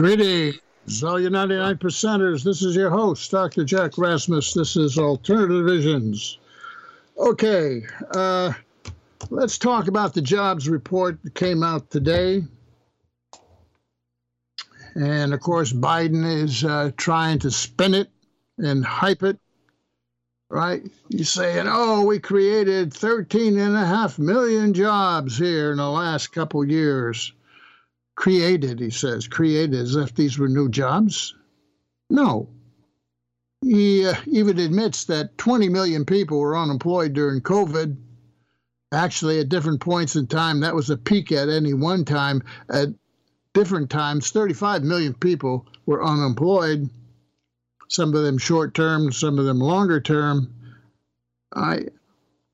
Greetings, all you 99 percenters. This is your host, Dr. Jack Rasmus. This is Alternative Visions. Okay, uh, let's talk about the jobs report that came out today. And of course, Biden is uh, trying to spin it and hype it, right? He's saying, oh, we created 13 and a half million jobs here in the last couple years created, he says, created as if these were new jobs. No. He uh, even admits that 20 million people were unemployed during COVID. Actually, at different points in time, that was a peak at any one time. At different times, 35 million people were unemployed, some of them short term, some of them longer term. I,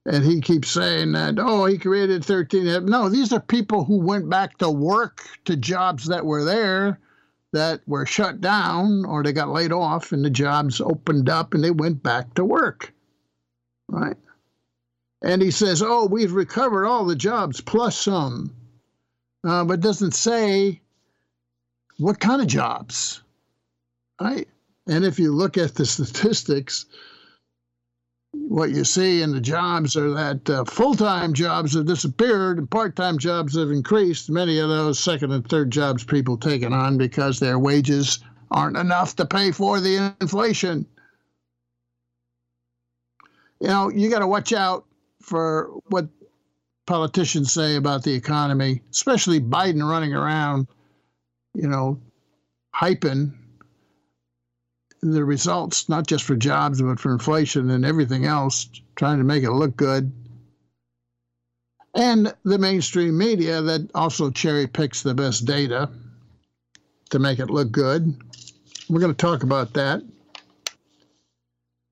and he keeps saying that, oh, he created 13. No, these are people who went back to work to jobs that were there that were shut down or they got laid off and the jobs opened up and they went back to work. Right? And he says, oh, we've recovered all the jobs plus some, uh, but doesn't say what kind of jobs. Right? And if you look at the statistics, what you see in the jobs are that uh, full time jobs have disappeared and part time jobs have increased. Many of those second and third jobs people taking on because their wages aren't enough to pay for the inflation. You know, you got to watch out for what politicians say about the economy, especially Biden running around, you know, hyping the results, not just for jobs, but for inflation and everything else, trying to make it look good. And the mainstream media that also cherry picks the best data to make it look good. We're going to talk about that.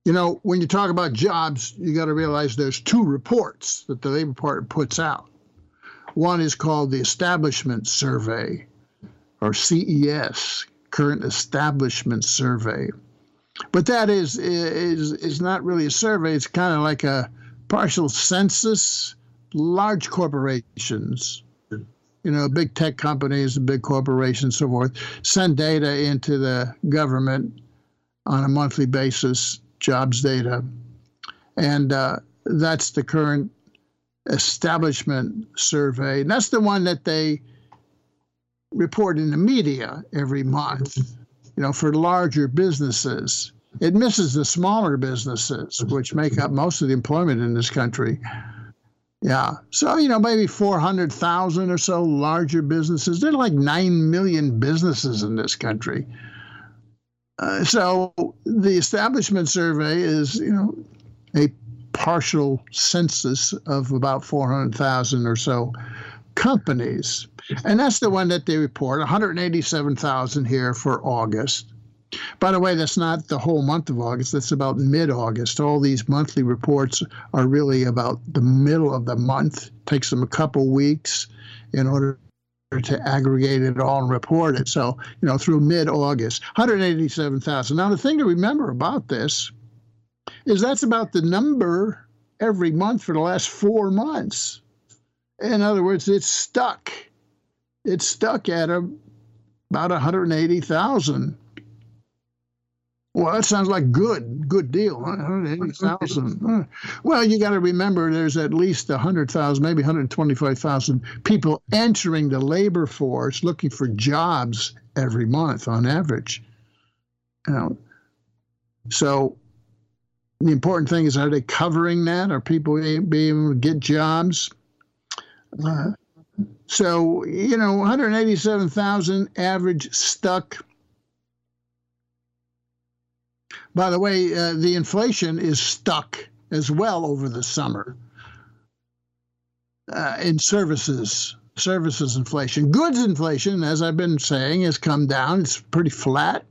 You know, when you talk about jobs, you got to realize there's two reports that the Labor Department puts out. One is called the Establishment Survey, or CES, Current Establishment Survey. But that is is is not really a survey. It's kind of like a partial census. Large corporations, you know, big tech companies, big corporations, so forth, send data into the government on a monthly basis, jobs data, and uh, that's the current establishment survey. And that's the one that they report in the media every month, you know, for larger businesses. It misses the smaller businesses, which make up most of the employment in this country. Yeah. So, you know, maybe 400,000 or so larger businesses. There are like 9 million businesses in this country. Uh, so the establishment survey is, you know, a partial census of about 400,000 or so companies. And that's the one that they report 187,000 here for August. By the way, that's not the whole month of August, that's about mid August. All these monthly reports are really about the middle of the month. It takes them a couple weeks in order to aggregate it all and report it. So, you know, through mid August, 187,000. Now, the thing to remember about this is that's about the number every month for the last four months. In other words, it's stuck. It's stuck at a, about 180,000. Well, that sounds like good, good deal. 180,000. Well, you got to remember there's at least 100,000, maybe 125,000 people entering the labor force looking for jobs every month on average. You know, so the important thing is are they covering that? Are people being able to get jobs? Uh, so, you know, 187,000 average stuck. By the way, uh, the inflation is stuck as well over the summer uh, in services, services inflation. Goods inflation, as I've been saying, has come down. It's pretty flat.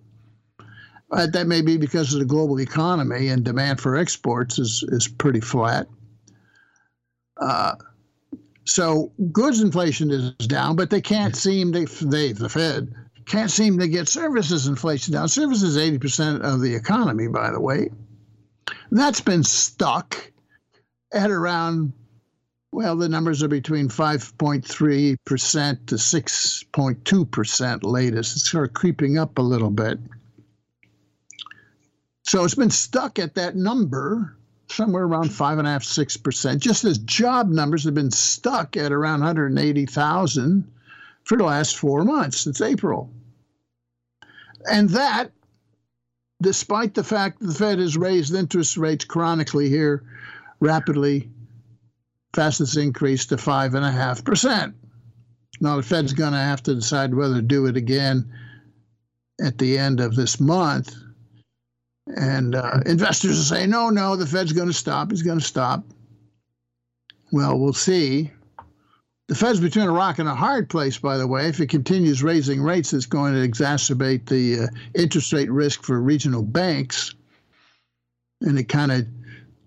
That may be because of the global economy and demand for exports is, is pretty flat. Uh, so goods inflation is down, but they can't seem they they the Fed can't seem to get services inflation down. Services is 80% of the economy, by the way. That's been stuck at around Well, the numbers are between 5.3% to 6.2% latest. It's sort of creeping up a little bit. So it's been stuck at that number somewhere around five and a half, six percent. Just as job numbers have been stuck at around 180,000 for the last four months since April. And that, despite the fact that the Fed has raised interest rates chronically here rapidly, fastest increase to five and a half percent. Now the Fed's going to have to decide whether to do it again at the end of this month and uh, investors are saying, no, no, the Fed's going to stop. He's going to stop. Well, we'll see. The Fed's between a rock and a hard place, by the way. If it continues raising rates, it's going to exacerbate the uh, interest rate risk for regional banks. And it kind of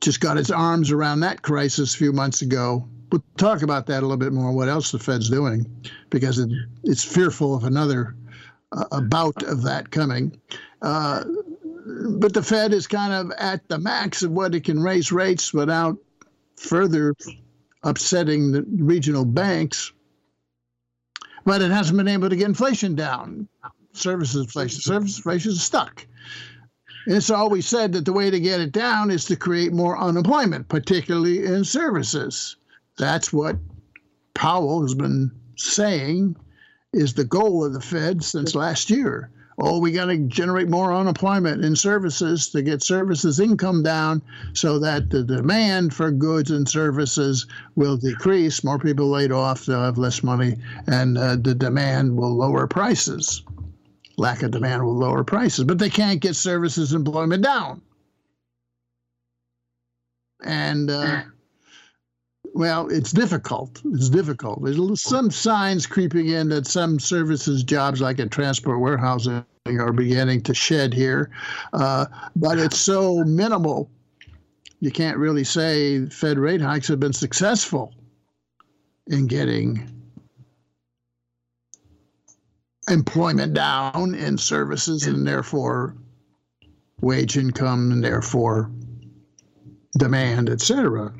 just got its arms around that crisis a few months ago. We'll talk about that a little bit more, what else the Fed's doing, because it, it's fearful of another uh, bout of that coming. Uh, but the Fed is kind of at the max of what it can raise rates without further upsetting the regional banks. But it hasn't been able to get inflation down. Services inflation, services inflation is stuck. And it's always said that the way to get it down is to create more unemployment, particularly in services. That's what Powell has been saying is the goal of the Fed since last year oh, we got to generate more unemployment in services to get services income down so that the demand for goods and services will decrease. More people laid off, they'll have less money, and uh, the demand will lower prices. Lack of demand will lower prices, but they can't get services employment down. And uh, well, it's difficult. It's difficult. There's some signs creeping in that some services jobs, like in transport warehousing, are beginning to shed here, uh, but it's so minimal. You can't really say Fed rate hikes have been successful in getting employment down in services and therefore wage income and therefore demand, et cetera.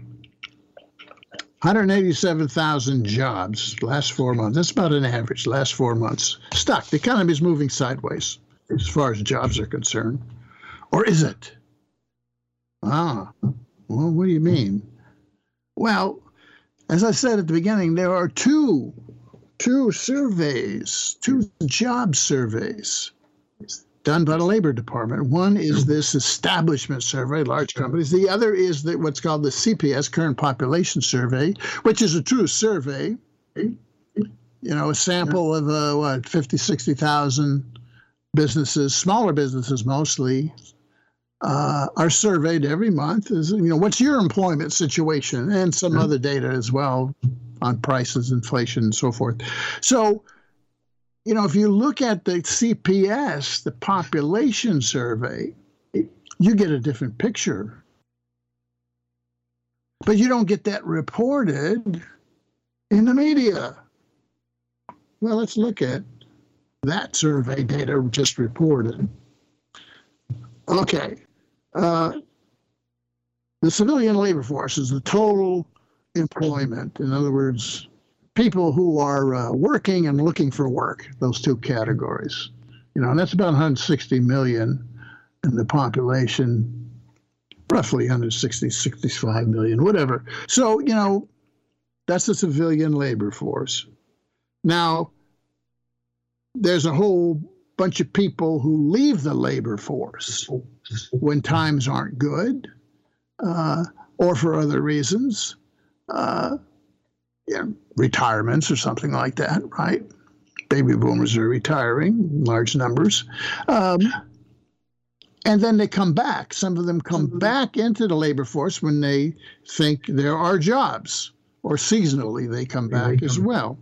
187,000 jobs last four months. That's about an average last four months. Stuck. The economy is moving sideways as far as jobs are concerned. Or is it? Ah, well, what do you mean? Well, as I said at the beginning, there are two two surveys, two job surveys done by the Labor Department. One is this establishment survey, large companies. The other is the, what's called the CPS, Current Population Survey, which is a true survey. You know, a sample of uh, what, 50, 60,000 businesses, smaller businesses mostly, uh, are surveyed every month. Is you know, what's your employment situation, and some other data as well on prices, inflation, and so forth. So you know, if you look at the CPS, the population survey, you get a different picture. But you don't get that reported in the media. Well, let's look at that survey data just reported. Okay. Uh, the civilian labor force is the total employment. In other words, people who are uh, working and looking for work, those two categories. You know, and that's about 160 million in the population, roughly 160, 65 million, whatever. So, you know, that's the civilian labor force. Now, there's a whole bunch of people who leave the labor force when times aren't good uh, or for other reasons. Uh, know, retirements or something like that, right? Baby boomers are retiring, large numbers. Um, and then they come back. Some of them come mm-hmm. back into the labor force when they think there are jobs, or seasonally they come back come. as well.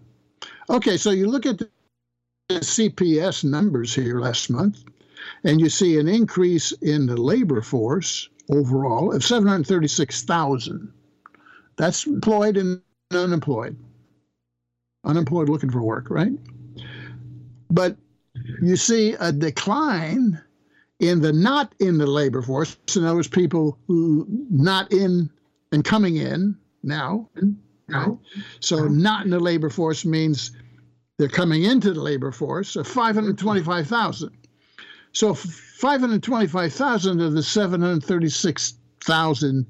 Okay, so you look at the CPS numbers here last month, and you see an increase in the labor force overall of 736,000. That's employed and unemployed. Unemployed looking for work, right? But you see a decline in the not in the labor force. Other words, people who not in and coming in now, Right? So not in the labor force means they're coming into the labor force of 525,000. So 525,000 of the 736,000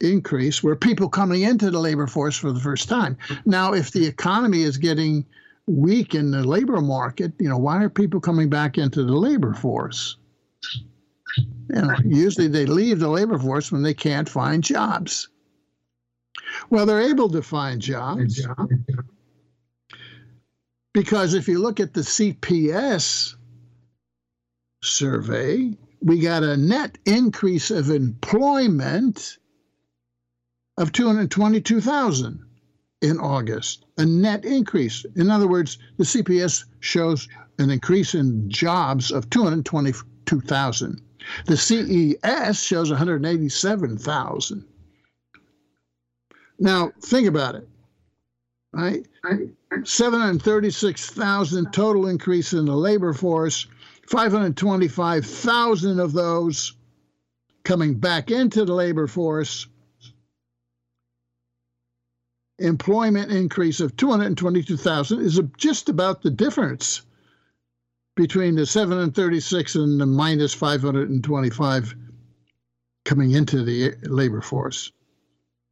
increase were people coming into the labor force for the first time. Now, if the economy is getting weak in the labor market, you know, why are people coming back into the labor force? You know, usually they leave the labor force when they can't find jobs. Well, they're able to find jobs because if you look at the CPS survey, we got a net increase of employment of 222,000 in August, a net increase. In other words, the CPS shows an increase in jobs of 222,000. The CES shows 187,000. Now, think about it, right? 736,000 total increase in the labor force, 525,000 of those coming back into the labor force, employment increase of 222,000 is just about the difference between the 736 and the minus 525 coming into the labor force.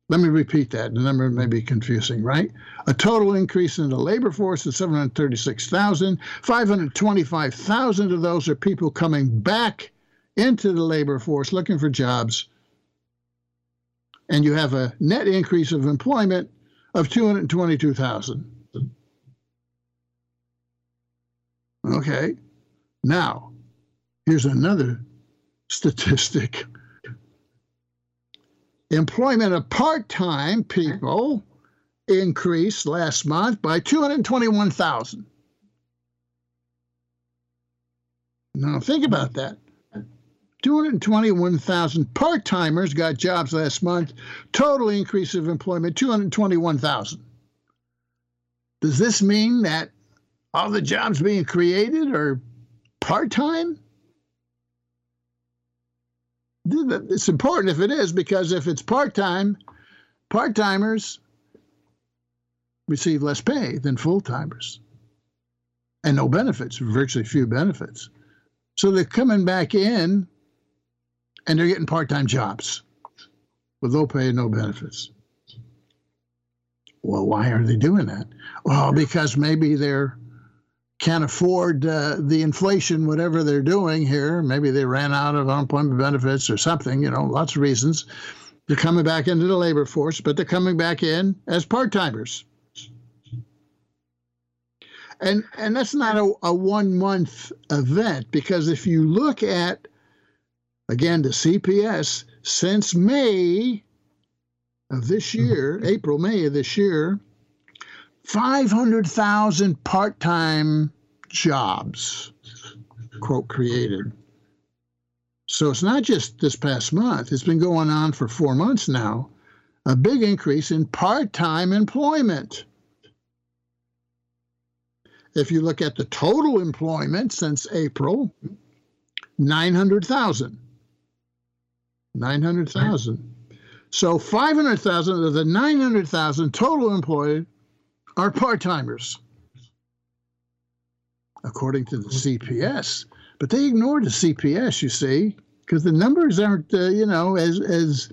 Let me repeat that. The number may be confusing, right? A total increase in the labor force of 736,000. 525,000 of those are people coming back into the labor force looking for jobs. And you have a net increase of employment of 222,000. Okay. Now, here's another statistic. Employment of part time people increased last month by 221,000. Now, think about that. 221,000 part timers got jobs last month. Total increase of employment 221,000. Does this mean that all the jobs being created are part time? It's important if it is because if it's part time, part timers receive less pay than full timers and no benefits, virtually few benefits. So they're coming back in and they're getting part time jobs with low pay and no benefits. Well, why are they doing that? Well, because maybe they're can't afford uh, the inflation, whatever they're doing here. Maybe they ran out of unemployment benefits or something, you know, lots of reasons. They're coming back into the labor force, but they're coming back in as part timers. And, and that's not a, a one month event because if you look at, again, the CPS since May of this mm-hmm. year, April, May of this year, 500,000 part time jobs, quote, created. So it's not just this past month, it's been going on for four months now. A big increase in part time employment. If you look at the total employment since April, 900,000. 900,000. So 500,000 of the 900,000 total employed are part timers, according to the CPS. But they ignore the CPS, you see, because the numbers aren't, uh, you know, as as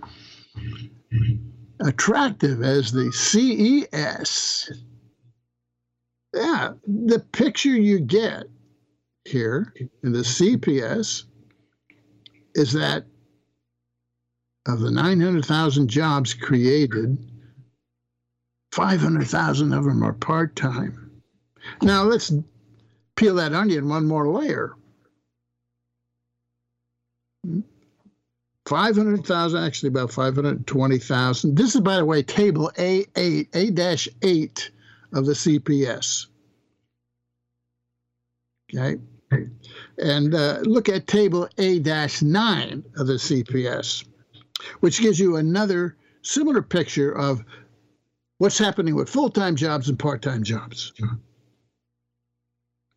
attractive as the CES. Yeah, the picture you get here in the CPS is that of the 900,000 jobs created, 500,000 of them are part time. Now let's peel that onion one more layer. 500,000, actually about 520,000. This is, by the way, table A8, A-8 of the CPS. Okay. And uh, look at table A-9 of the CPS, which gives you another similar picture of What's happening with full time jobs and part time jobs?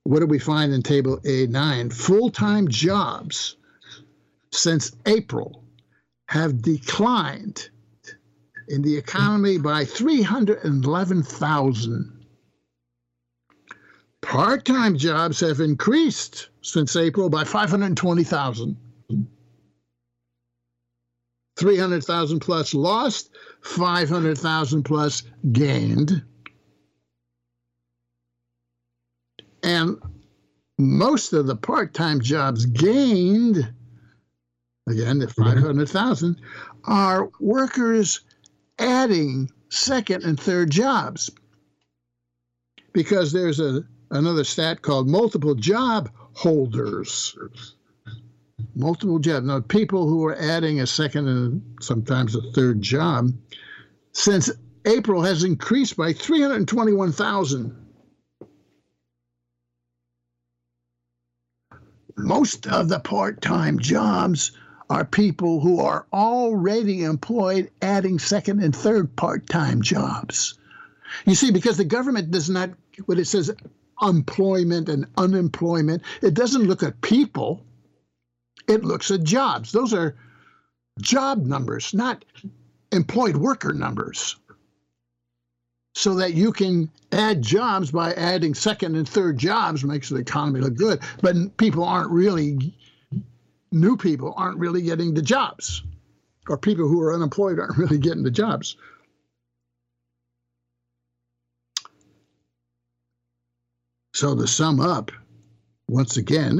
What do we find in Table A9? Full time jobs since April have declined in the economy by 311,000. Part time jobs have increased since April by 520,000. 300,000 plus lost, 500,000 plus gained. And most of the part time jobs gained, again, the mm-hmm. 500,000, are workers adding second and third jobs. Because there's a, another stat called multiple job holders. Multiple job. Now, people who are adding a second and sometimes a third job since April has increased by 321,000. Most of the part time jobs are people who are already employed adding second and third part time jobs. You see, because the government does not, what it says, employment and unemployment, it doesn't look at people, it looks at jobs. Those are job numbers, not employed worker numbers. So that you can add jobs by adding second and third jobs makes the economy look good. But people aren't really new people aren't really getting the jobs, or people who are unemployed aren't really getting the jobs. So, to sum up, once again,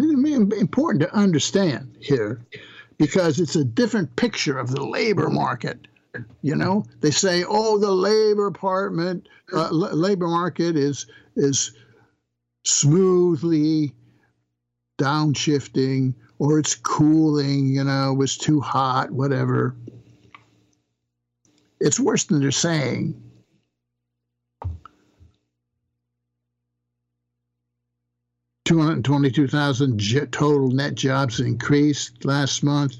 important to understand here because it's a different picture of the labor market. You know, they say, "Oh, the labor department, uh, labor market is is smoothly downshifting or it's cooling, you know, it was too hot, whatever. It's worse than they're saying. Two hundred twenty-two thousand total net jobs increased last month.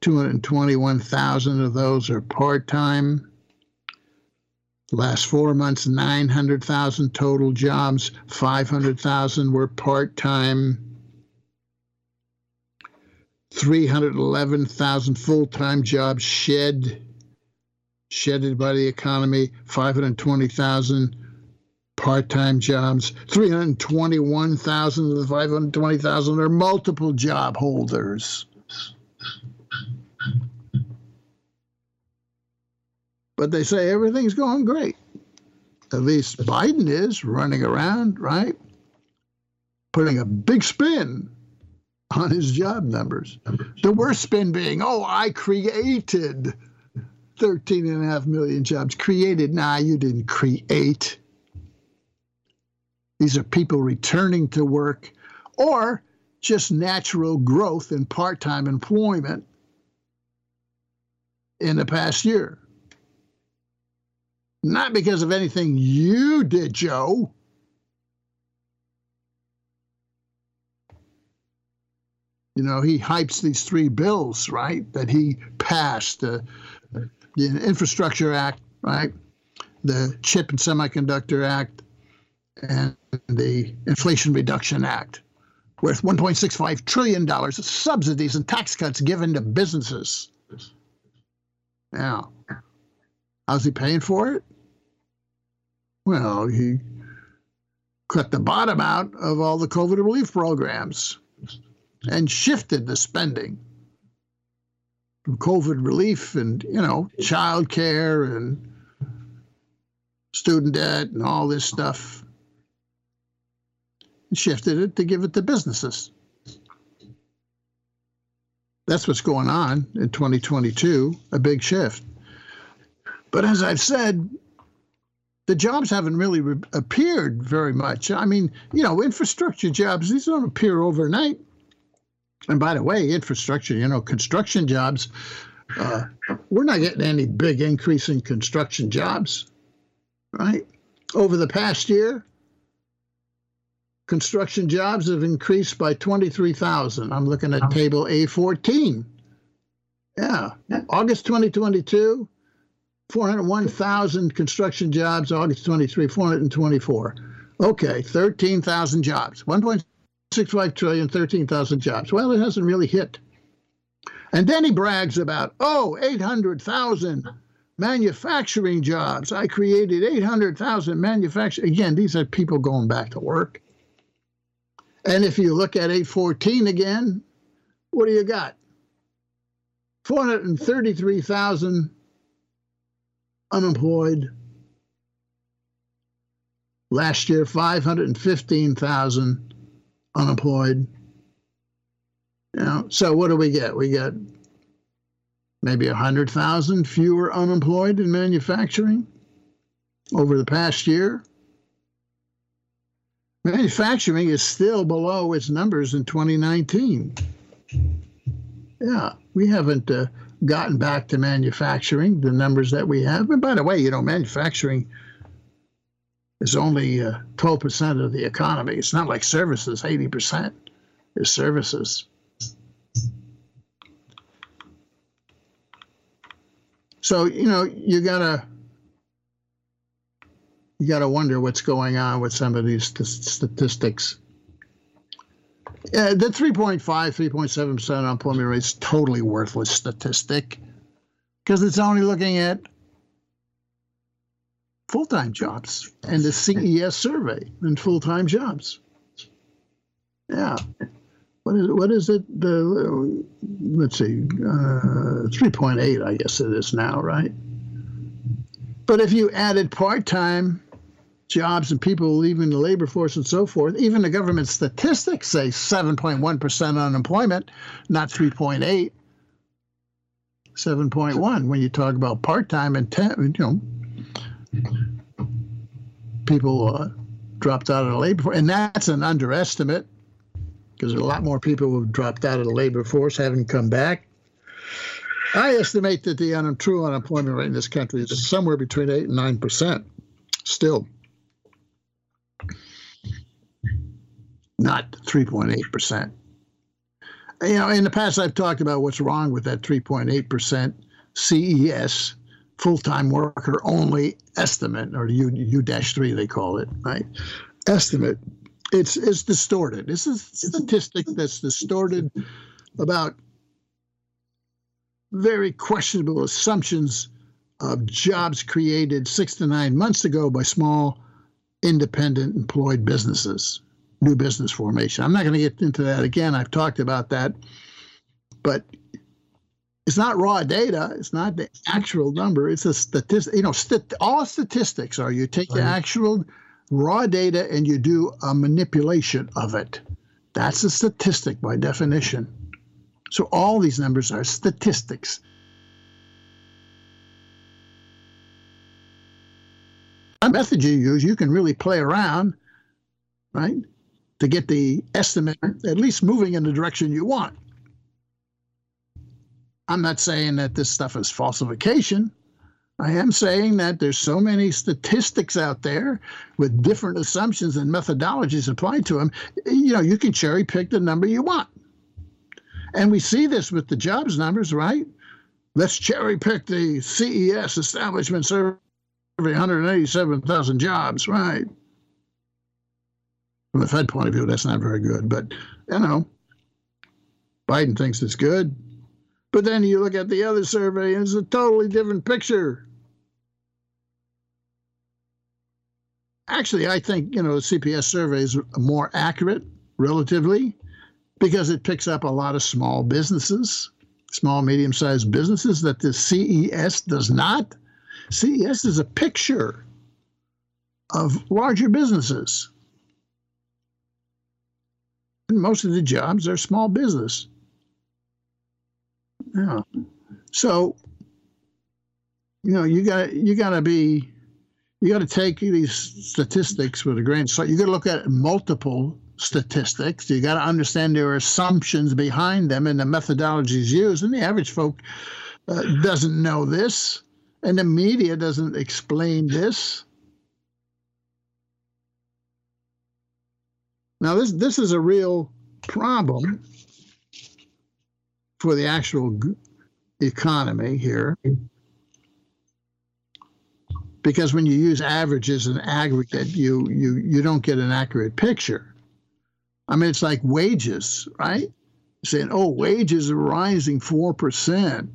Two hundred twenty-one thousand of those are part-time. Last four months, nine hundred thousand total jobs. Five hundred thousand were part-time. 311,000 full-time jobs shed, shedded by the economy, 520,000 part-time jobs, 321,000 of the 520,000 are multiple job holders. But they say everything's going great. At least Biden is running around, right? Putting a big spin on his job numbers. The worst spin being, oh, I created 13 and a half million jobs. Created? Nah, you didn't create. These are people returning to work or just natural growth in part time employment in the past year. Not because of anything you did, Joe. You know, he hypes these three bills, right, that he passed uh, the Infrastructure Act, right, the Chip and Semiconductor Act, and the Inflation Reduction Act, worth $1.65 trillion of subsidies and tax cuts given to businesses. Now, how's he paying for it? Well, he cut the bottom out of all the COVID relief programs and shifted the spending from COVID relief and, you know, child care and student debt and all this stuff. Shifted it to give it to businesses. That's what's going on in 2022, a big shift. But as I've said, the jobs haven't really re- appeared very much. I mean, you know, infrastructure jobs, these don't appear overnight. And by the way, infrastructure, you know, construction jobs, uh, we're not getting any big increase in construction jobs, right? Over the past year, construction jobs have increased by 23,000. I'm looking at table A14. Yeah, August 2022, 401,000 construction jobs. August 23, 424. Okay, 13,000 jobs. 1.65 trillion, 13,000 jobs. Well, it hasn't really hit. And then he brags about, oh, 800,000 manufacturing jobs. I created 800,000 manufacturing. Again, these are people going back to work. And if you look at 814 again, what do you got? 433,000 unemployed. Last year, 515,000 unemployed. Know, so what do we get? We get maybe 100,000 fewer unemployed in manufacturing over the past year. Manufacturing is still below its numbers in 2019. Yeah, we haven't uh, gotten back to manufacturing, the numbers that we have. And by the way, you know, manufacturing is only uh, 12% of the economy. It's not like services, 80% is services. So, you know, you gotta you gotta wonder what's going on with some of these statistics. Yeah, the 3.5, 3.7% unemployment rate is totally worthless statistic because it's only looking at full-time jobs and the CES survey and full-time jobs. Yeah. What is what is it? The let's see, uh, 3.8, I guess it is now, right? But if you added part-time jobs and people leaving the labor force and so forth. Even the government statistics say 7.1% unemployment, not 3.8. 7.1 when you talk about part-time and ten, you know people uh, dropped out of the labor force and that's an underestimate because a lot more people who have dropped out of the labor force haven't come back i estimate that the un- true unemployment rate in this country is somewhere between 8 and 9 percent still not 3.8%. You know, in the past, I've talked about what's wrong with that 3.8% CES, full time worker only estimate, or U, U 3, they call it, right? Estimate. It's, it's distorted. This is a statistic that's distorted about very questionable assumptions of jobs created six to nine months ago by small independent employed businesses new business formation. I'm not going to get into that again. I've talked about that, but it's not raw data. It's not the actual number. It's a statistic. You know, st- all statistics are you take the actual raw data and you do a manipulation of it. That's a statistic by definition. So all these numbers are statistics. A method you use, you can really play around, right? To get the estimate at least moving in the direction you want. I'm not saying that this stuff is falsification. I am saying that there's so many statistics out there with different assumptions and methodologies applied to them. You know, you can cherry pick the number you want. And we see this with the jobs numbers, right? Let's cherry pick the CES establishment survey 187,000 jobs, right? From the Fed point of view, that's not very good. But, you know, Biden thinks it's good. But then you look at the other survey, and it's a totally different picture. Actually, I think, you know, the CPS survey is more accurate relatively because it picks up a lot of small businesses, small, medium sized businesses that the CES does not. CES is a picture of larger businesses most of the jobs are small business. Yeah. So, you know, you got you got to be you got to take these statistics with a grain of salt. You got to look at multiple statistics. You got to understand there are assumptions behind them and the methodologies used. And the average folk uh, doesn't know this, and the media doesn't explain this. Now, this this is a real problem for the actual economy here, because when you use averages and aggregate, you you you don't get an accurate picture. I mean, it's like wages, right? Saying, oh, wages are rising four percent.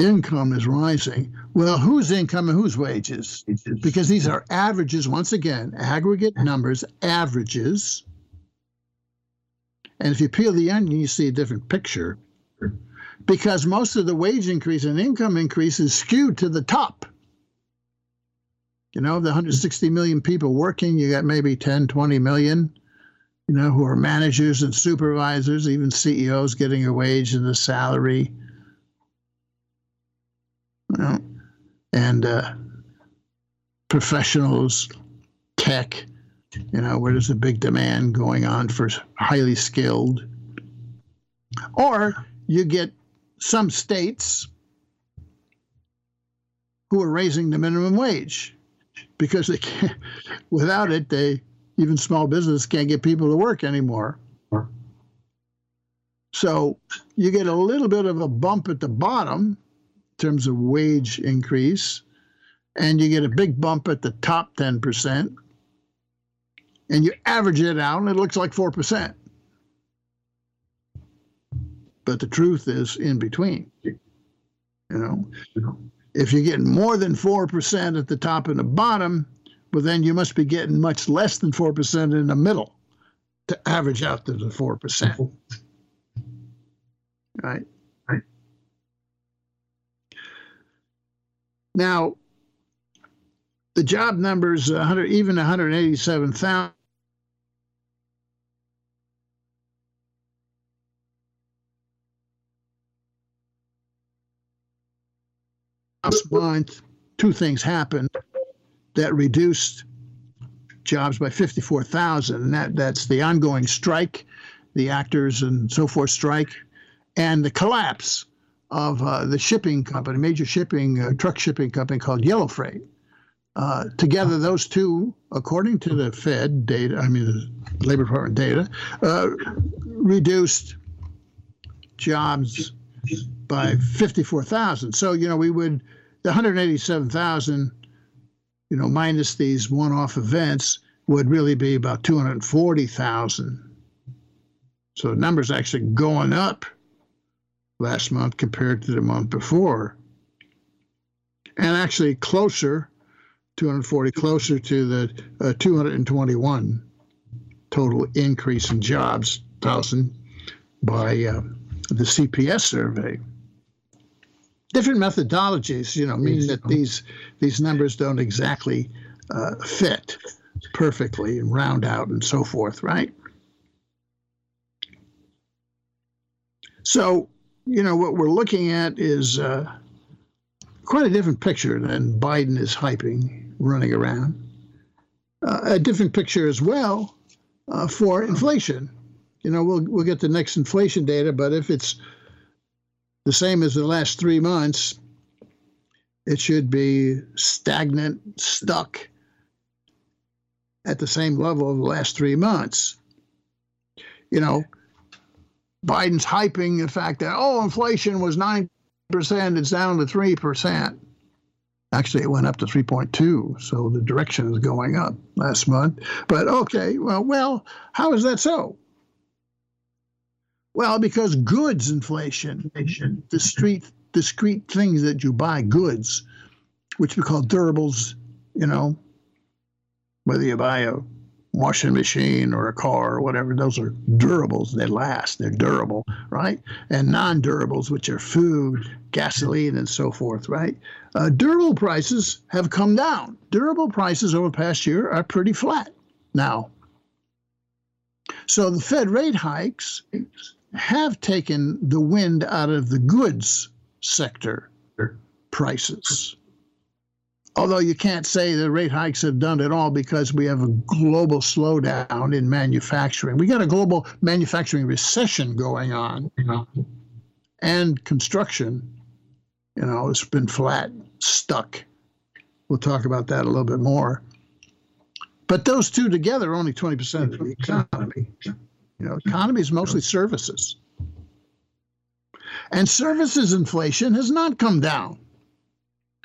Income is rising. Well, whose income and whose wages? Because these are averages, once again, aggregate numbers, averages. And if you peel the onion, you see a different picture. Because most of the wage increase and income increase is skewed to the top. You know, the 160 million people working, you got maybe 10, 20 million, you know, who are managers and supervisors, even CEOs getting a wage and a salary. Know, and uh, professionals, tech, you know, where there's a big demand going on for highly skilled. Or you get some states who are raising the minimum wage because they can't, without it, they even small business can't get people to work anymore. So you get a little bit of a bump at the bottom terms of wage increase, and you get a big bump at the top 10%, and you average it out, and it looks like 4%. But the truth is in between. You know, if you're getting more than 4% at the top and the bottom, well, then you must be getting much less than 4% in the middle to average out to the 4%. Right? Now, the job numbers, 100, even 187,000. Last month, two things happened that reduced jobs by 54,000, and that, that's the ongoing strike, the actors and so forth strike, and the collapse of uh, the shipping company, major shipping uh, truck shipping company called Yellow Freight. Uh, together, those two, according to the Fed data, I mean the Labor Department data, uh, reduced jobs by 54,000. So, you know, we would, the 187,000, you know, minus these one off events, would really be about 240,000. So the number's actually going up last month compared to the month before. And actually closer, 240, closer to the uh, 221 total increase in jobs, thousand, by uh, the CPS survey. Different methodologies, you know, mean that these these numbers don't exactly uh, fit perfectly and round out and so forth, right? So, you know, what we're looking at is uh, quite a different picture than Biden is hyping, running around. Uh, a different picture as well uh, for inflation. You know, we'll we'll get the next inflation data, but if it's the same as the last three months, it should be stagnant, stuck at the same level of the last three months. You know, Biden's hyping the fact that, oh, inflation was 9%, it's down to 3%. Actually, it went up to 3.2, so the direction is going up last month. But okay, well, well, how is that so? Well, because goods inflation, discrete, discrete things that you buy, goods, which we call durables, you know, whether you buy a washing machine or a car or whatever, those are durables. They last, they're durable, right? And non durables, which are food, gasoline, and so forth, right? Uh, durable prices have come down. Durable prices over the past year are pretty flat now. So the Fed rate hikes have taken the wind out of the goods sector prices although you can't say the rate hikes have done it all because we have a global slowdown in manufacturing. We got a global manufacturing recession going on, you know, and construction, you know, has been flat, stuck. We'll talk about that a little bit more. But those two together are only 20% of the economy. You know, economy is mostly services. And services inflation has not come down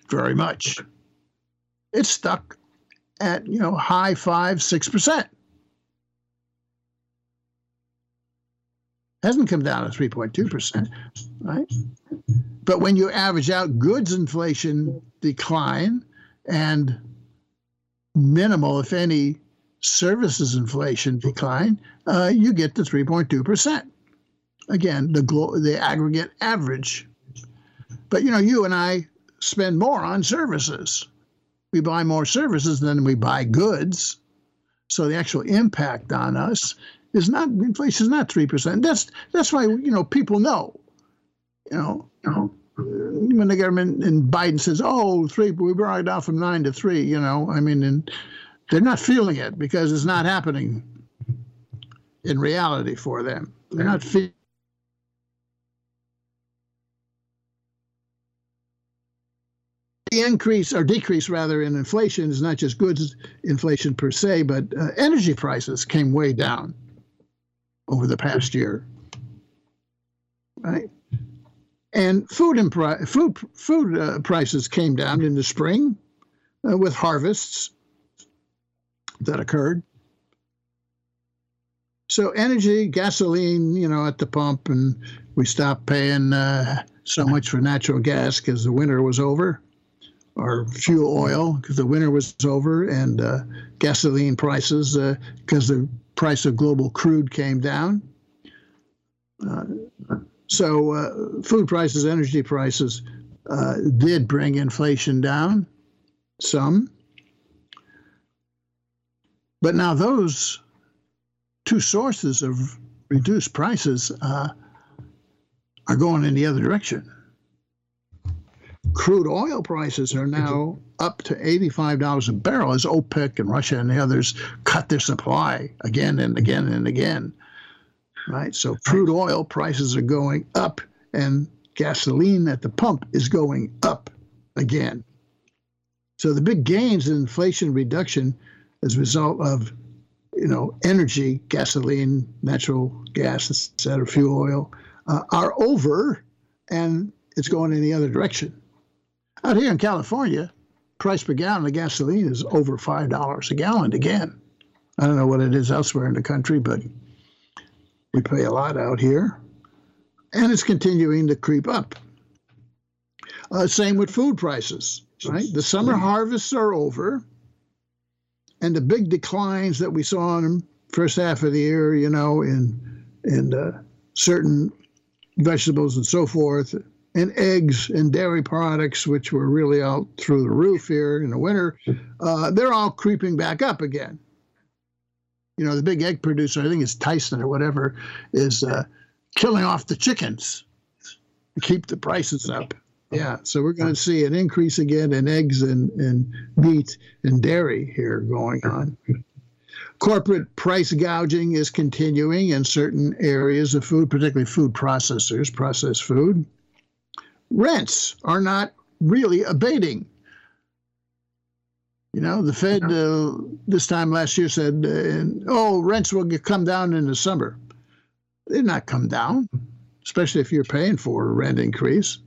very much it's stuck at you know high five six percent Hasn't come down to 3.2%, right? But when you average out goods inflation decline and minimal, if any, services inflation decline, uh, you get to 3.2%. Again, the, glo- the aggregate average. But you know, you and I spend more on services. We buy more services than we buy goods. So the actual impact on us is not inflation is not three percent. That's that's why you know people know. You know, when the government and Biden says, "Oh, three, we brought it down from nine to three, You know, I mean, and they're not feeling it because it's not happening in reality for them. They're not feeling. The increase or decrease rather in inflation is not just goods inflation per se, but uh, energy prices came way down over the past year. Right? And food and food food uh, prices came down in the spring uh, with harvests that occurred. So energy, gasoline, you know, at the pump, and we stopped paying uh, so much for natural gas because the winter was over, or fuel oil because the winter was over, and uh, gasoline prices because uh, the price of global crude came down. Uh, so uh, food prices, energy prices did bring inflation down some. But now those two sources of reduced prices uh, are going in the other direction. Crude oil prices are now up to $85 a barrel as OPEC and Russia and the others cut their supply again and again and again. Right? So crude oil prices are going up and gasoline at the pump is going up again. So the big gains in inflation reduction as a result of you know energy, gasoline, natural gas, etc., fuel oil, uh, are over, and it's going in the other direction. Out here in California, price per gallon of gasoline is over five dollars a gallon again. I don't know what it is elsewhere in the country, but we pay a lot out here, and it's continuing to creep up. Uh, same with food prices. Right, the summer harvests are over and the big declines that we saw in the first half of the year, you know, in in uh, certain vegetables and so forth, and eggs and dairy products, which were really out through the roof here in the winter, uh, they're all creeping back up again. You know, the big egg producer, I think it's Tyson or whatever, is uh, killing off the chickens to keep the prices up. Yeah, so we're going to see an increase again in eggs and, and meat and dairy here going on. Corporate price gouging is continuing in certain areas of food, particularly food processors, processed food. Rents are not really abating. You know, the Fed uh, this time last year said, uh, oh, rents will come down in the summer. They did not come down, especially if you're paying for a rent increase.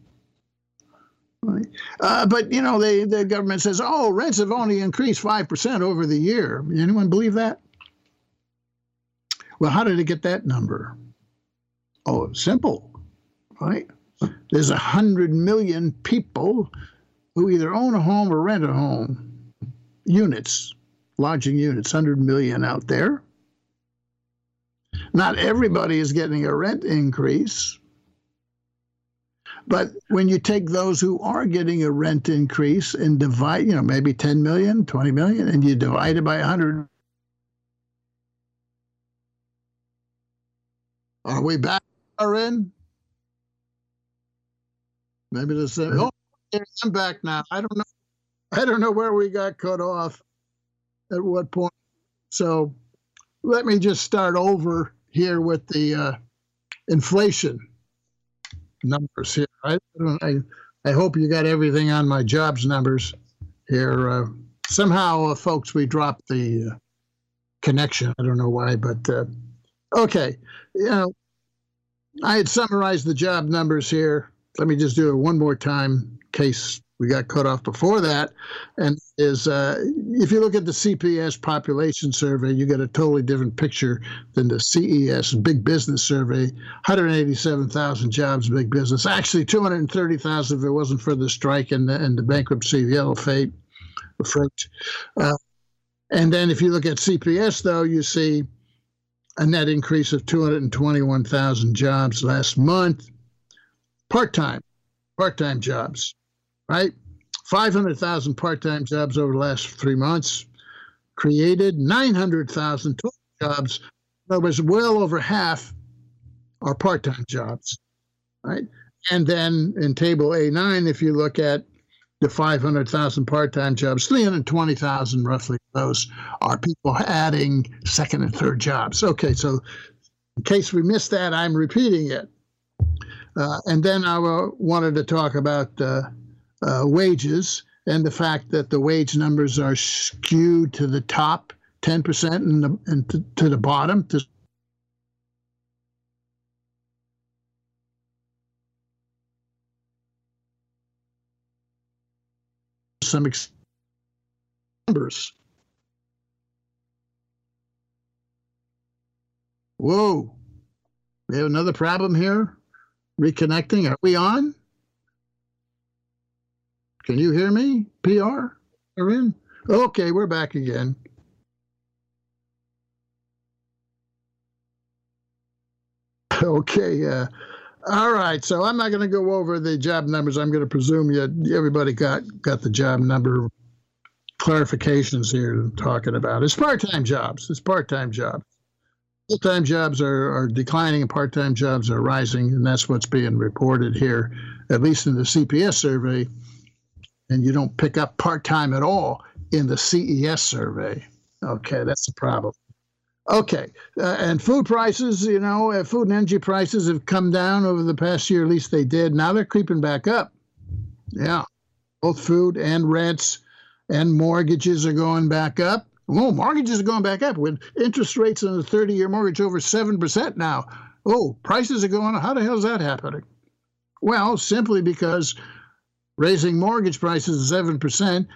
Uh, but you know, they, the government says, "Oh, rents have only increased five percent over the year." Anyone believe that? Well, how did it get that number? Oh, simple, right? There's a hundred million people who either own a home or rent a home. Units, lodging units, hundred million out there. Not everybody is getting a rent increase. But when you take those who are getting a rent increase and divide, you know, maybe 10 million, 20 million, and you divide it by 100, are we back or in? Maybe the same. Oh, I'm back now. I don't know. I don't know where we got cut off at what point. So let me just start over here with the uh, inflation numbers here. I, I, I hope you got everything on my jobs numbers here. Uh, somehow, uh, folks, we dropped the uh, connection. I don't know why, but uh, okay. You know, I had summarized the job numbers here. Let me just do it one more time in case we got cut off before that, and is uh, if you look at the CPS population survey, you get a totally different picture than the CES Big Business Survey. 187,000 jobs, big business. Actually, 230,000 if it wasn't for the strike and the, and the bankruptcy of Yellow Freight. Uh, and then if you look at CPS, though, you see a net increase of 221,000 jobs last month, part time, part time jobs right? 500,000 part time jobs over the last three months, created 900,000 total jobs. Other words, well over half are part time jobs, right? And then in table A9, if you look at the 500,000 part time jobs, 320,000 roughly those are people adding second and third jobs. Okay, so in case we missed that, I'm repeating it. Uh, and then I wanted to talk about uh, uh, wages and the fact that the wage numbers are skewed to the top 10% and, the, and to, to the bottom to some ex- numbers. Whoa, we have another problem here. Reconnecting. Are we on? Can you hear me? PR? Are in? Okay, we're back again. Okay. Uh, all right. So I'm not going to go over the job numbers. I'm going to presume you everybody got got the job number clarifications here I'm talking about. It's part-time jobs. It's part-time jobs. Full-time jobs are, are declining and part-time jobs are rising, and that's what's being reported here, at least in the CPS survey and you don't pick up part time at all in the CES survey. Okay, that's the problem. Okay, uh, and food prices, you know, uh, food and energy prices have come down over the past year, at least they did. Now they're creeping back up. Yeah, both food and rents and mortgages are going back up. Oh, mortgages are going back up with interest rates on a 30 year mortgage over 7% now. Oh, prices are going up. How the hell is that happening? Well, simply because Raising mortgage prices 7%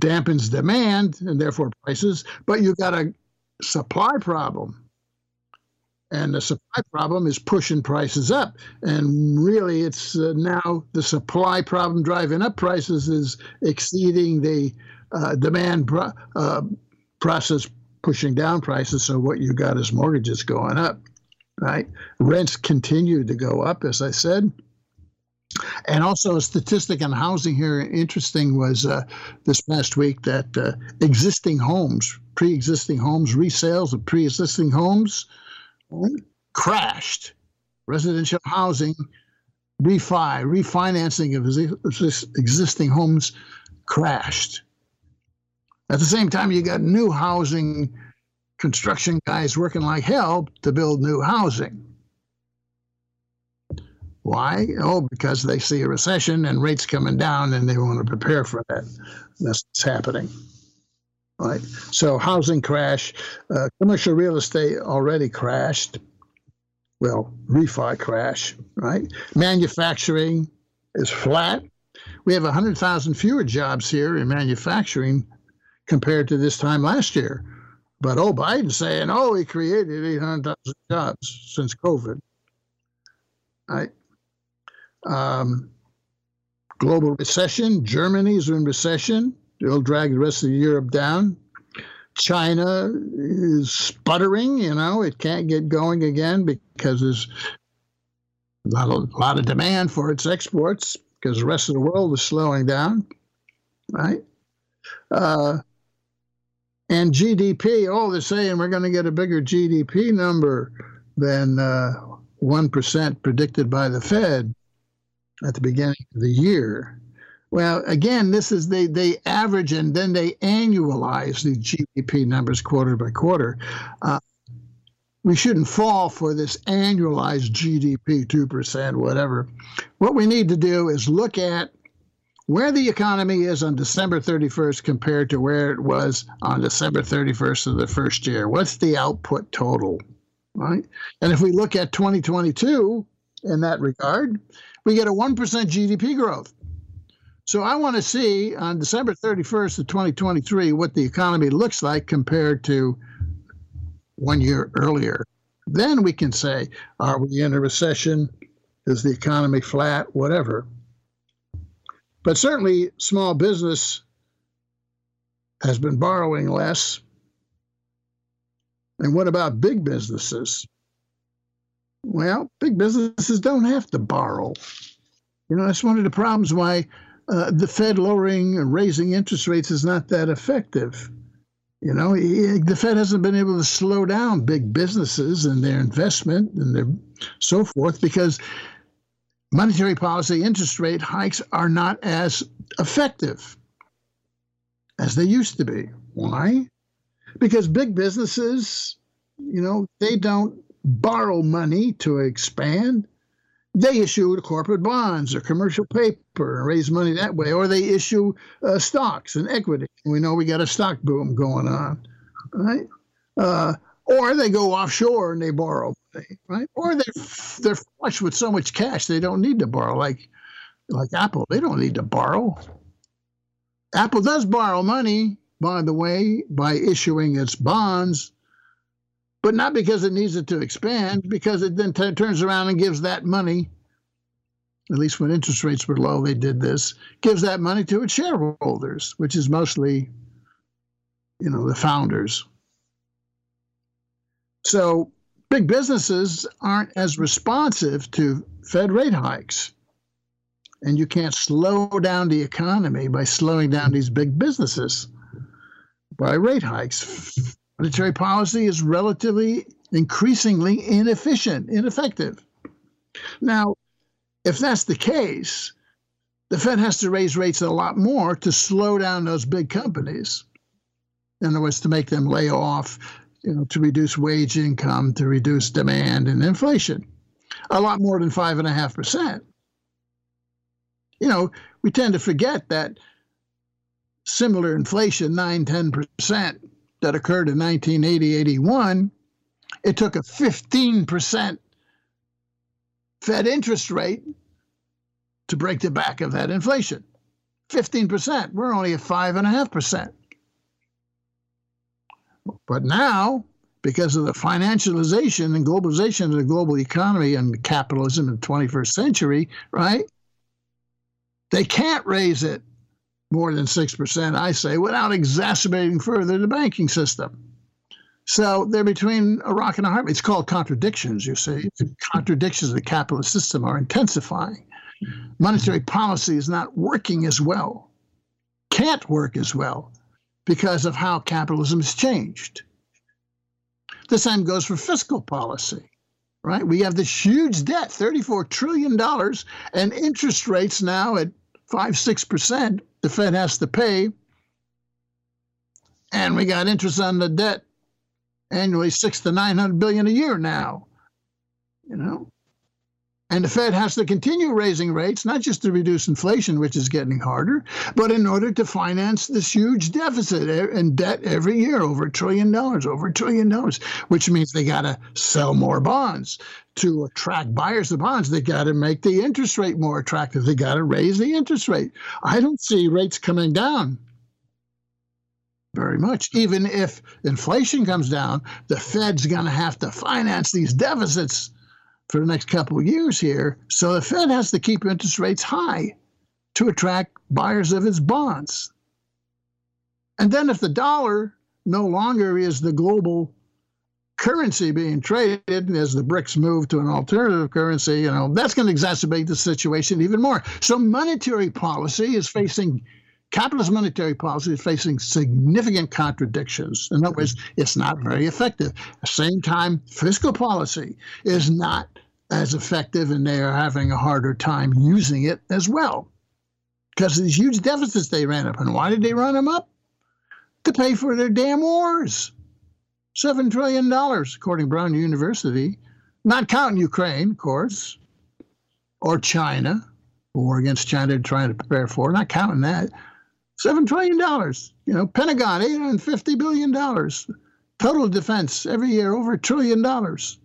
dampens demand and therefore prices, but you've got a supply problem. And the supply problem is pushing prices up. And really, it's uh, now the supply problem driving up prices is exceeding the uh, demand uh, process pushing down prices. So what you got is mortgages going up, right? Rents continue to go up, as I said. And also, a statistic on housing here interesting was uh, this past week that uh, existing homes, pre existing homes, resales of pre existing homes crashed. Residential housing, refi, refinancing of existing homes crashed. At the same time, you got new housing construction guys working like hell to build new housing. Why? Oh, because they see a recession and rates coming down and they want to prepare for that. That's happening. Right. So housing crash, uh, commercial real estate already crashed. Well, refi crash, right? Manufacturing is flat. We have 100,000 fewer jobs here in manufacturing compared to this time last year. But oh, Biden's saying, oh, he created 800,000 jobs since COVID. Right um, global recession. Germany's in recession. It'll drag the rest of Europe down. China is sputtering, you know, it can't get going again because there's a lot of, a lot of demand for its exports because the rest of the world is slowing down, right? Uh, and GDP, oh, they're saying we're going to get a bigger GDP number than uh, 1% predicted by the Fed at the beginning of the year. Well, again, this is they they average and then they annualize the GDP numbers quarter by quarter. Uh, we shouldn't fall for this annualized GDP two percent, whatever. What we need to do is look at where the economy is on December 31st compared to where it was on December 31st of the first year. What's the output total, right? And if we look at 2022 in that regard, we get a 1% GDP growth. So I want to see on December 31st of 2023 what the economy looks like compared to one year earlier. Then we can say, are we in a recession? Is the economy flat? Whatever. But certainly, small business has been borrowing less. And what about big businesses? Well, big businesses don't have to borrow. You know, that's one of the problems why uh, the Fed lowering and raising interest rates is not that effective. You know, the Fed hasn't been able to slow down big businesses and their investment and their so forth because monetary policy interest rate hikes are not as effective as they used to be. Why? Because big businesses, you know, they don't borrow money to expand. They issue corporate bonds or commercial paper and raise money that way, or they issue uh, stocks and equity. We know we got a stock boom going on, right? Uh, or they go offshore and they borrow money, right? Or they're they're flush with so much cash they don't need to borrow, like like Apple. They don't need to borrow. Apple does borrow money, by the way, by issuing its bonds but not because it needs it to expand, because it then t- turns around and gives that money. At least when interest rates were low, they did this. Gives that money to its shareholders, which is mostly, you know, the founders. So big businesses aren't as responsive to Fed rate hikes. And you can't slow down the economy by slowing down these big businesses by rate hikes monetary policy is relatively increasingly inefficient, ineffective. Now, if that's the case, the Fed has to raise rates a lot more to slow down those big companies. In other words, to make them lay off, you know, to reduce wage income, to reduce demand and inflation. A lot more than five and a half percent. You know, we tend to forget that similar inflation, 9, 10 percent, that occurred in 1980 81, it took a 15% Fed interest rate to break the back of that inflation. 15%. We're only at 5.5%. But now, because of the financialization and globalization of the global economy and capitalism in the 21st century, right? They can't raise it more than 6%, I say, without exacerbating further the banking system. So they're between a rock and a hard. place. It's called contradictions, you see. The contradictions of the capitalist system are intensifying. Monetary policy is not working as well, can't work as well because of how capitalism has changed. The same goes for fiscal policy, right? We have this huge debt, $34 trillion, and interest rates now at 5 6% the Fed has to pay. And we got interest on the debt annually six to 900 billion a year now. You know, and the Fed has to continue raising rates, not just to reduce inflation, which is getting harder, but in order to finance this huge deficit and debt every year, over a trillion dollars, over a trillion dollars, which means they got to sell more bonds to attract buyers of bonds. They got to make the interest rate more attractive. They got to raise the interest rate. I don't see rates coming down very much. Even if inflation comes down, the Fed's going to have to finance these deficits for the next couple of years here. So the Fed has to keep interest rates high to attract buyers of its bonds. And then if the dollar no longer is the global currency being traded as the BRICS move to an alternative currency, you know, that's going to exacerbate the situation even more. So monetary policy is facing capitalist monetary policy is facing significant contradictions. In other words, it's not very effective. At the same time, fiscal policy is not as effective and they are having a harder time using it as well. Because of these huge deficits they ran up. And why did they run them up? To pay for their damn wars. $7 trillion, according to Brown University. Not counting Ukraine, of course, or China, war against China trying to prepare for, not counting that. $7 trillion. You know, Pentagon, $850 billion. Total defense every year over a trillion dollars.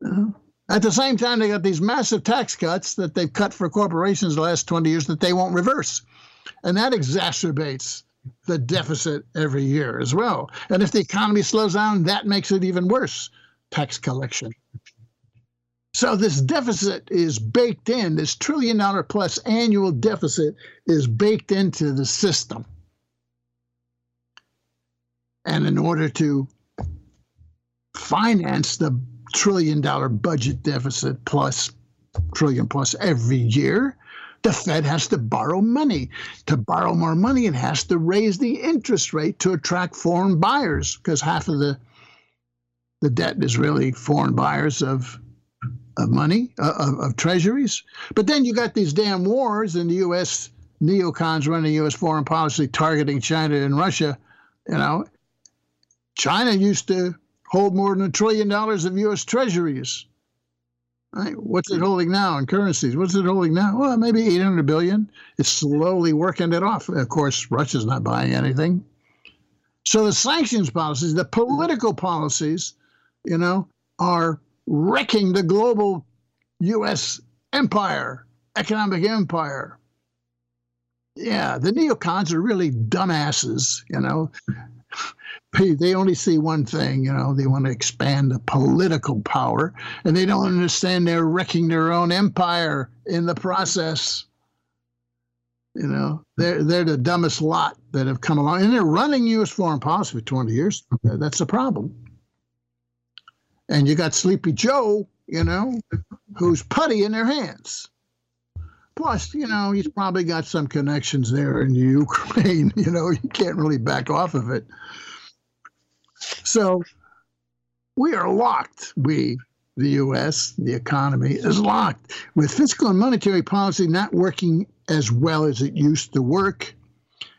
Know? At the same time, they got these massive tax cuts that they've cut for corporations the last 20 years that they won't reverse. And that exacerbates the deficit every year as well. And if the economy slows down, that makes it even worse tax collection. So this deficit is baked in, this trillion dollar plus annual deficit is baked into the system. And in order to finance the trillion dollar budget deficit plus trillion plus every year, the Fed has to borrow money. To borrow more money, it has to raise the interest rate to attract foreign buyers because half of the the debt is really foreign buyers of of money uh, of, of treasuries. But then you got these damn wars in the U.S. neocons running U.S. foreign policy targeting China and Russia. You know, China used to hold more than a trillion dollars of U.S. treasuries. Right? What's it holding now in currencies? What's it holding now? Well, maybe 800 billion. It's slowly working it off. Of course, Russia's not buying anything. So the sanctions policies, the political policies, you know, are wrecking the global U.S. empire, economic empire. Yeah, the neocons are really dumbasses, you know they only see one thing, you know, they want to expand the political power, and they don't understand they're wrecking their own empire in the process. You know, they're they're the dumbest lot that have come along, and they're running U.S. foreign policy for 20 years. That's the problem. And you got Sleepy Joe, you know, who's putty in their hands. Plus, you know, he's probably got some connections there in Ukraine. You know, you can't really back off of it. So we are locked. We, the U.S., the economy is locked with fiscal and monetary policy not working as well as it used to work,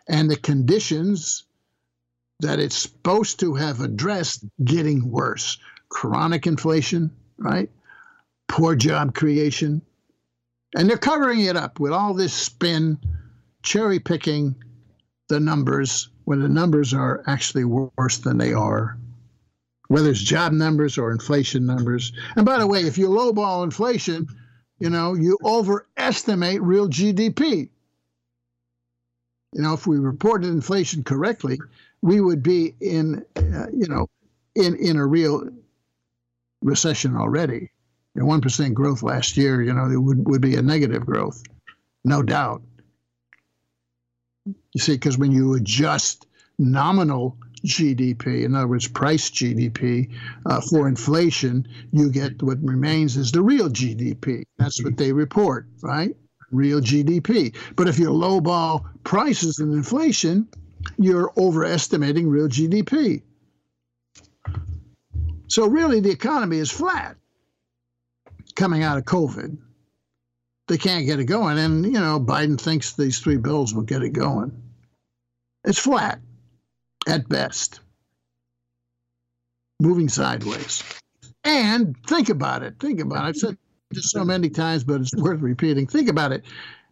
and the conditions that it's supposed to have addressed getting worse. Chronic inflation, right? Poor job creation. And they're covering it up with all this spin, cherry picking the numbers when the numbers are actually worse than they are, whether it's job numbers or inflation numbers. And by the way, if you lowball inflation, you know, you overestimate real GDP. You know, if we reported inflation correctly, we would be in, uh, you know, in in a real recession already. One percent growth last year, you know, it would would be a negative growth, no doubt. You see, because when you adjust nominal GDP, in other words, price GDP, uh, for inflation, you get what remains is the real GDP. That's what they report, right? Real GDP. But if you lowball prices and inflation, you're overestimating real GDP. So really, the economy is flat coming out of COVID they can't get it going. And, you know, Biden thinks these three bills will get it going. It's flat at best, moving sideways. And think about it. Think about it. I've said this so many times, but it's worth repeating. Think about it.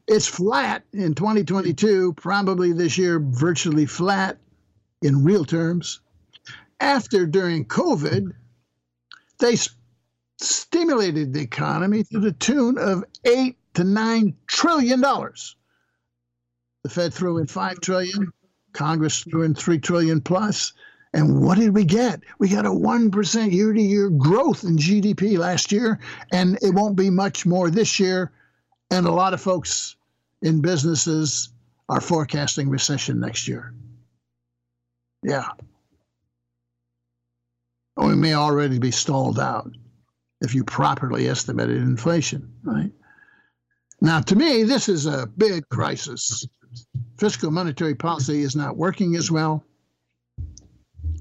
It's flat in 2022, probably this year, virtually flat in real terms. After, during COVID, they stimulated the economy to the tune of eight to nine trillion dollars. The Fed threw in five trillion, Congress threw in three trillion plus. And what did we get? We got a 1% year to year growth in GDP last year, and it won't be much more this year. And a lot of folks in businesses are forecasting recession next year. Yeah. Oh, we may already be stalled out if you properly estimated inflation, right? Now, to me, this is a big crisis. Fiscal monetary policy is not working as well.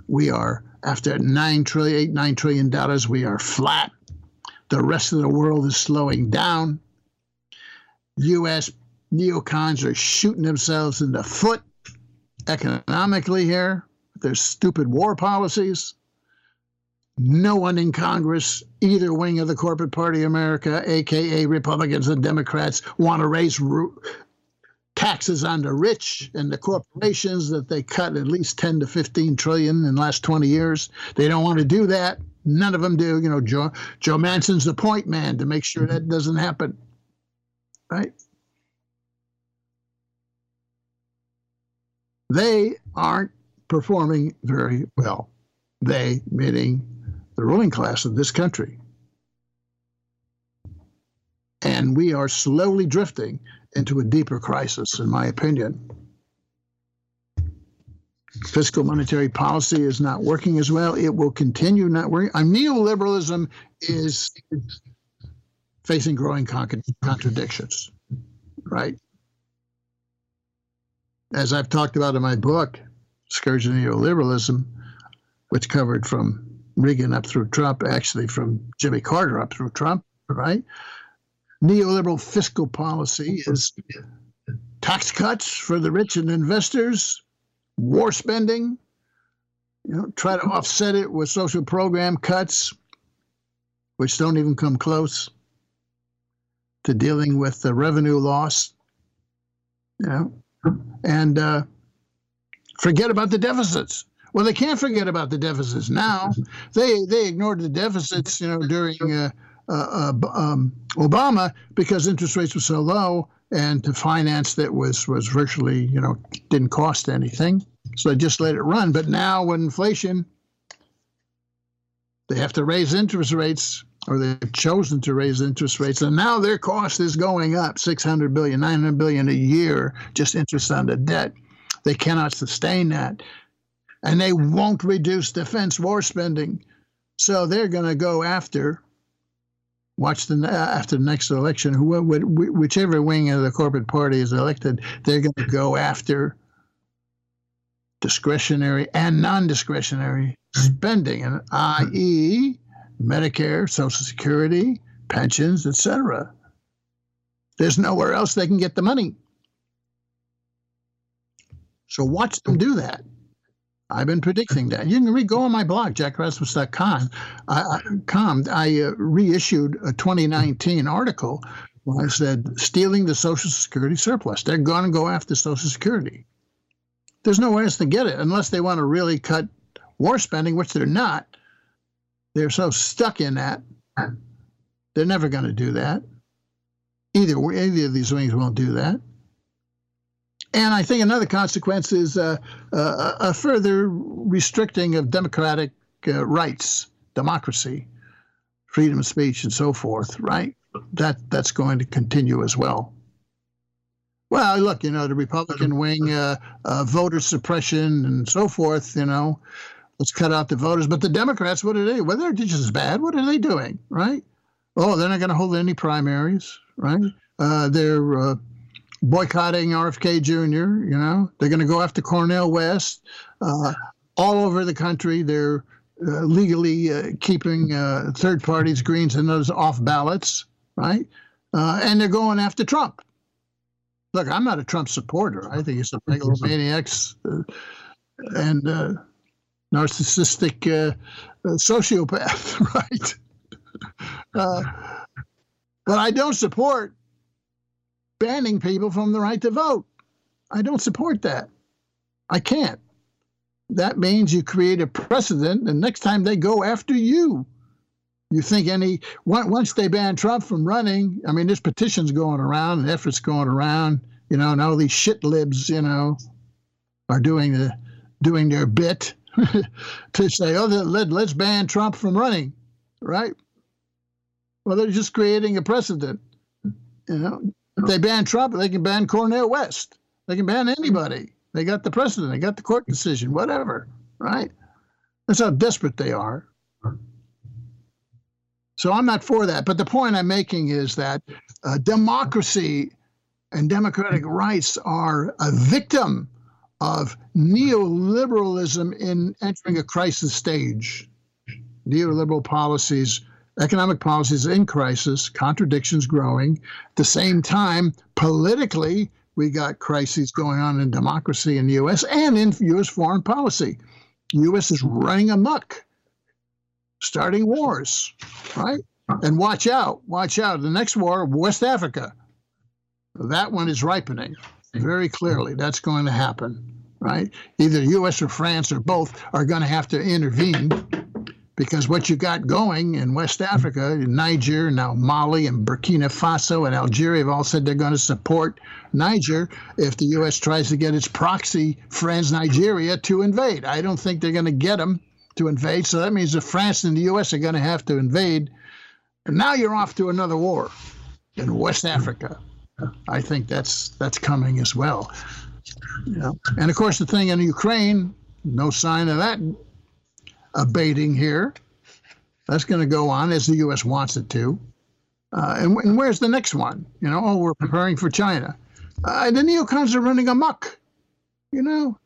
We are, after nine trillion, eight, nine trillion dollars, we are flat. The rest of the world is slowing down. U.S. neocons are shooting themselves in the foot economically here. Their stupid war policies no one in Congress, either wing of the corporate party America, aka Republicans and Democrats, want to raise taxes on the rich and the corporations that they cut at least 10 to 15 trillion in the last 20 years. They don't want to do that. None of them do. You know, Joe, Joe Manchin's the point man to make sure that doesn't happen. Right? They aren't performing very well. They, meaning the ruling class of this country. And we are slowly drifting into a deeper crisis, in my opinion. Fiscal monetary policy is not working as well. It will continue not working. Uh, neoliberalism is facing growing con- contradictions, right? As I've talked about in my book, Scourge of Neoliberalism, which covered from Reagan up through Trump, actually from Jimmy Carter up through Trump, right? Neoliberal fiscal policy is tax cuts for the rich and investors, war spending, you know, try to offset it with social program cuts, which don't even come close to dealing with the revenue loss, you know, and uh, forget about the deficits. Well, they can't forget about the deficits now. They they ignored the deficits, you know, during uh, uh, uh, um, Obama because interest rates were so low, and to finance that was was virtually, you know, didn't cost anything. So they just let it run. But now, with inflation, they have to raise interest rates, or they've chosen to raise interest rates, and now their cost is going up 600 billion, 900 billion a year, just interest on the debt. They cannot sustain that and they won't reduce defense war spending. So they're going to go after. Watch the uh, after the next election, who, whichever wing of the corporate party is elected, they're going to go after discretionary and non-discretionary spending, and hmm. i.e., Medicare, Social Security, pensions, etc. There's nowhere else they can get the money. So watch them do that. I've been predicting that. You can re- go on my blog, jackrasmus.com. I, com, I uh, reissued a 2019 article where I said, stealing the Social Security surplus. They're going to go after Social Security. There's nowhere else to get it unless they want to really cut war spending, which they're not. They're so stuck in that. They're never going to do that. Either, either of these wings won't do that. And I think another consequence is uh, uh, a further restricting of democratic uh, rights, democracy, freedom of speech, and so forth. Right? That that's going to continue as well. Well, look, you know, the Republican wing, uh, uh, voter suppression, and so forth. You know, let's cut out the voters. But the Democrats, what are they? Well, they're just as bad. What are they doing? Right? Oh, they're not going to hold any primaries. Right? Uh, they're boycotting RFK Jr. You know, they're going to go after Cornel West. Uh, all over the country, they're uh, legally uh, keeping uh, third parties, Greens and those off ballots, right? Uh, and they're going after Trump. Look, I'm not a Trump supporter. I think he's a megalomaniac uh, and narcissistic sociopath, right? but I don't support banning people from the right to vote. I don't support that. I can't. That means you create a precedent, and next time they go after you. You think any once they ban Trump from running? I mean, there's petitions going around and efforts going around, you know, and all these shit libs, you know, are doing the doing their bit to say, oh, let, let's ban Trump from running, right? Well, they're just creating a precedent. You know, if they ban Trump, they can ban Cornel West. They can ban anybody. They got the precedent. They got the court decision. Whatever, right? That's how desperate they are. So I'm not for that. But the point I'm making is that uh, democracy and democratic rights are a victim of neoliberalism in entering a crisis stage. Neoliberal policies economic policies in crisis, contradictions growing. At the same time, politically, we got crises going on in democracy in the U.S. and in U.S. foreign policy. U.S. is running amok, starting wars, right? And watch out, watch out. The next war, West Africa, that one is ripening very clearly. That's going to happen, right? Either U.S. or France or both are going to have to intervene because what you got going in West Africa, in Niger, now Mali, and Burkina Faso and Algeria have all said they're going to support Niger if the U.S. tries to get its proxy friends, Nigeria, to invade. I don't think they're going to get them to invade. So that means that France and the U.S. are going to have to invade. And now you're off to another war in West Africa. I think that's that's coming as well. Yeah. And of course, the thing in Ukraine, no sign of that abating here. That's going to go on as the U.S. wants it to. Uh, and, and, where's the next one? You know, oh, we're preparing for China. Uh, the neocons are running amok. You know,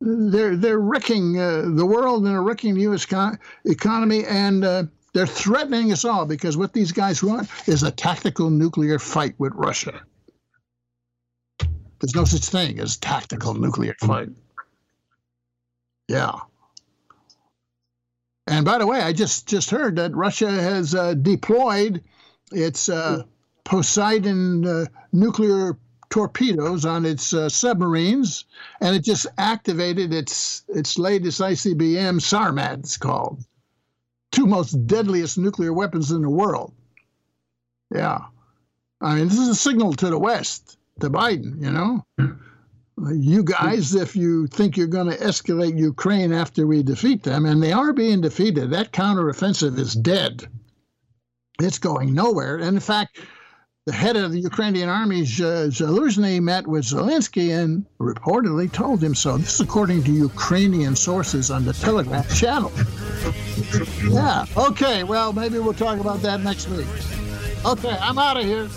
they're they're wrecking uh, the world and they're wrecking the U.S. Con- economy, and uh, they're threatening us all because what these guys want is a tactical nuclear fight with Russia. There's no such thing as tactical nuclear fight. Yeah. And by the way, I just just heard that Russia has uh, deployed its uh, Poseidon uh, nuclear torpedoes on its uh, submarines, and it just activated its its latest ICBM Sarmat. It's called two most deadliest nuclear weapons in the world. Yeah, I mean this is a signal to the West, to Biden. You know you guys, if you think you're going to escalate Ukraine after we defeat them, and they are being defeated, that counteroffensive is dead. It's going nowhere. And in fact, the head of the Ukrainian army, Zaluzhny, met with Zelensky and reportedly told him so. This is according to Ukrainian sources on the Telegram channel. Yeah. Okay. Well, maybe we'll talk about that next week. Okay. I'm out of here.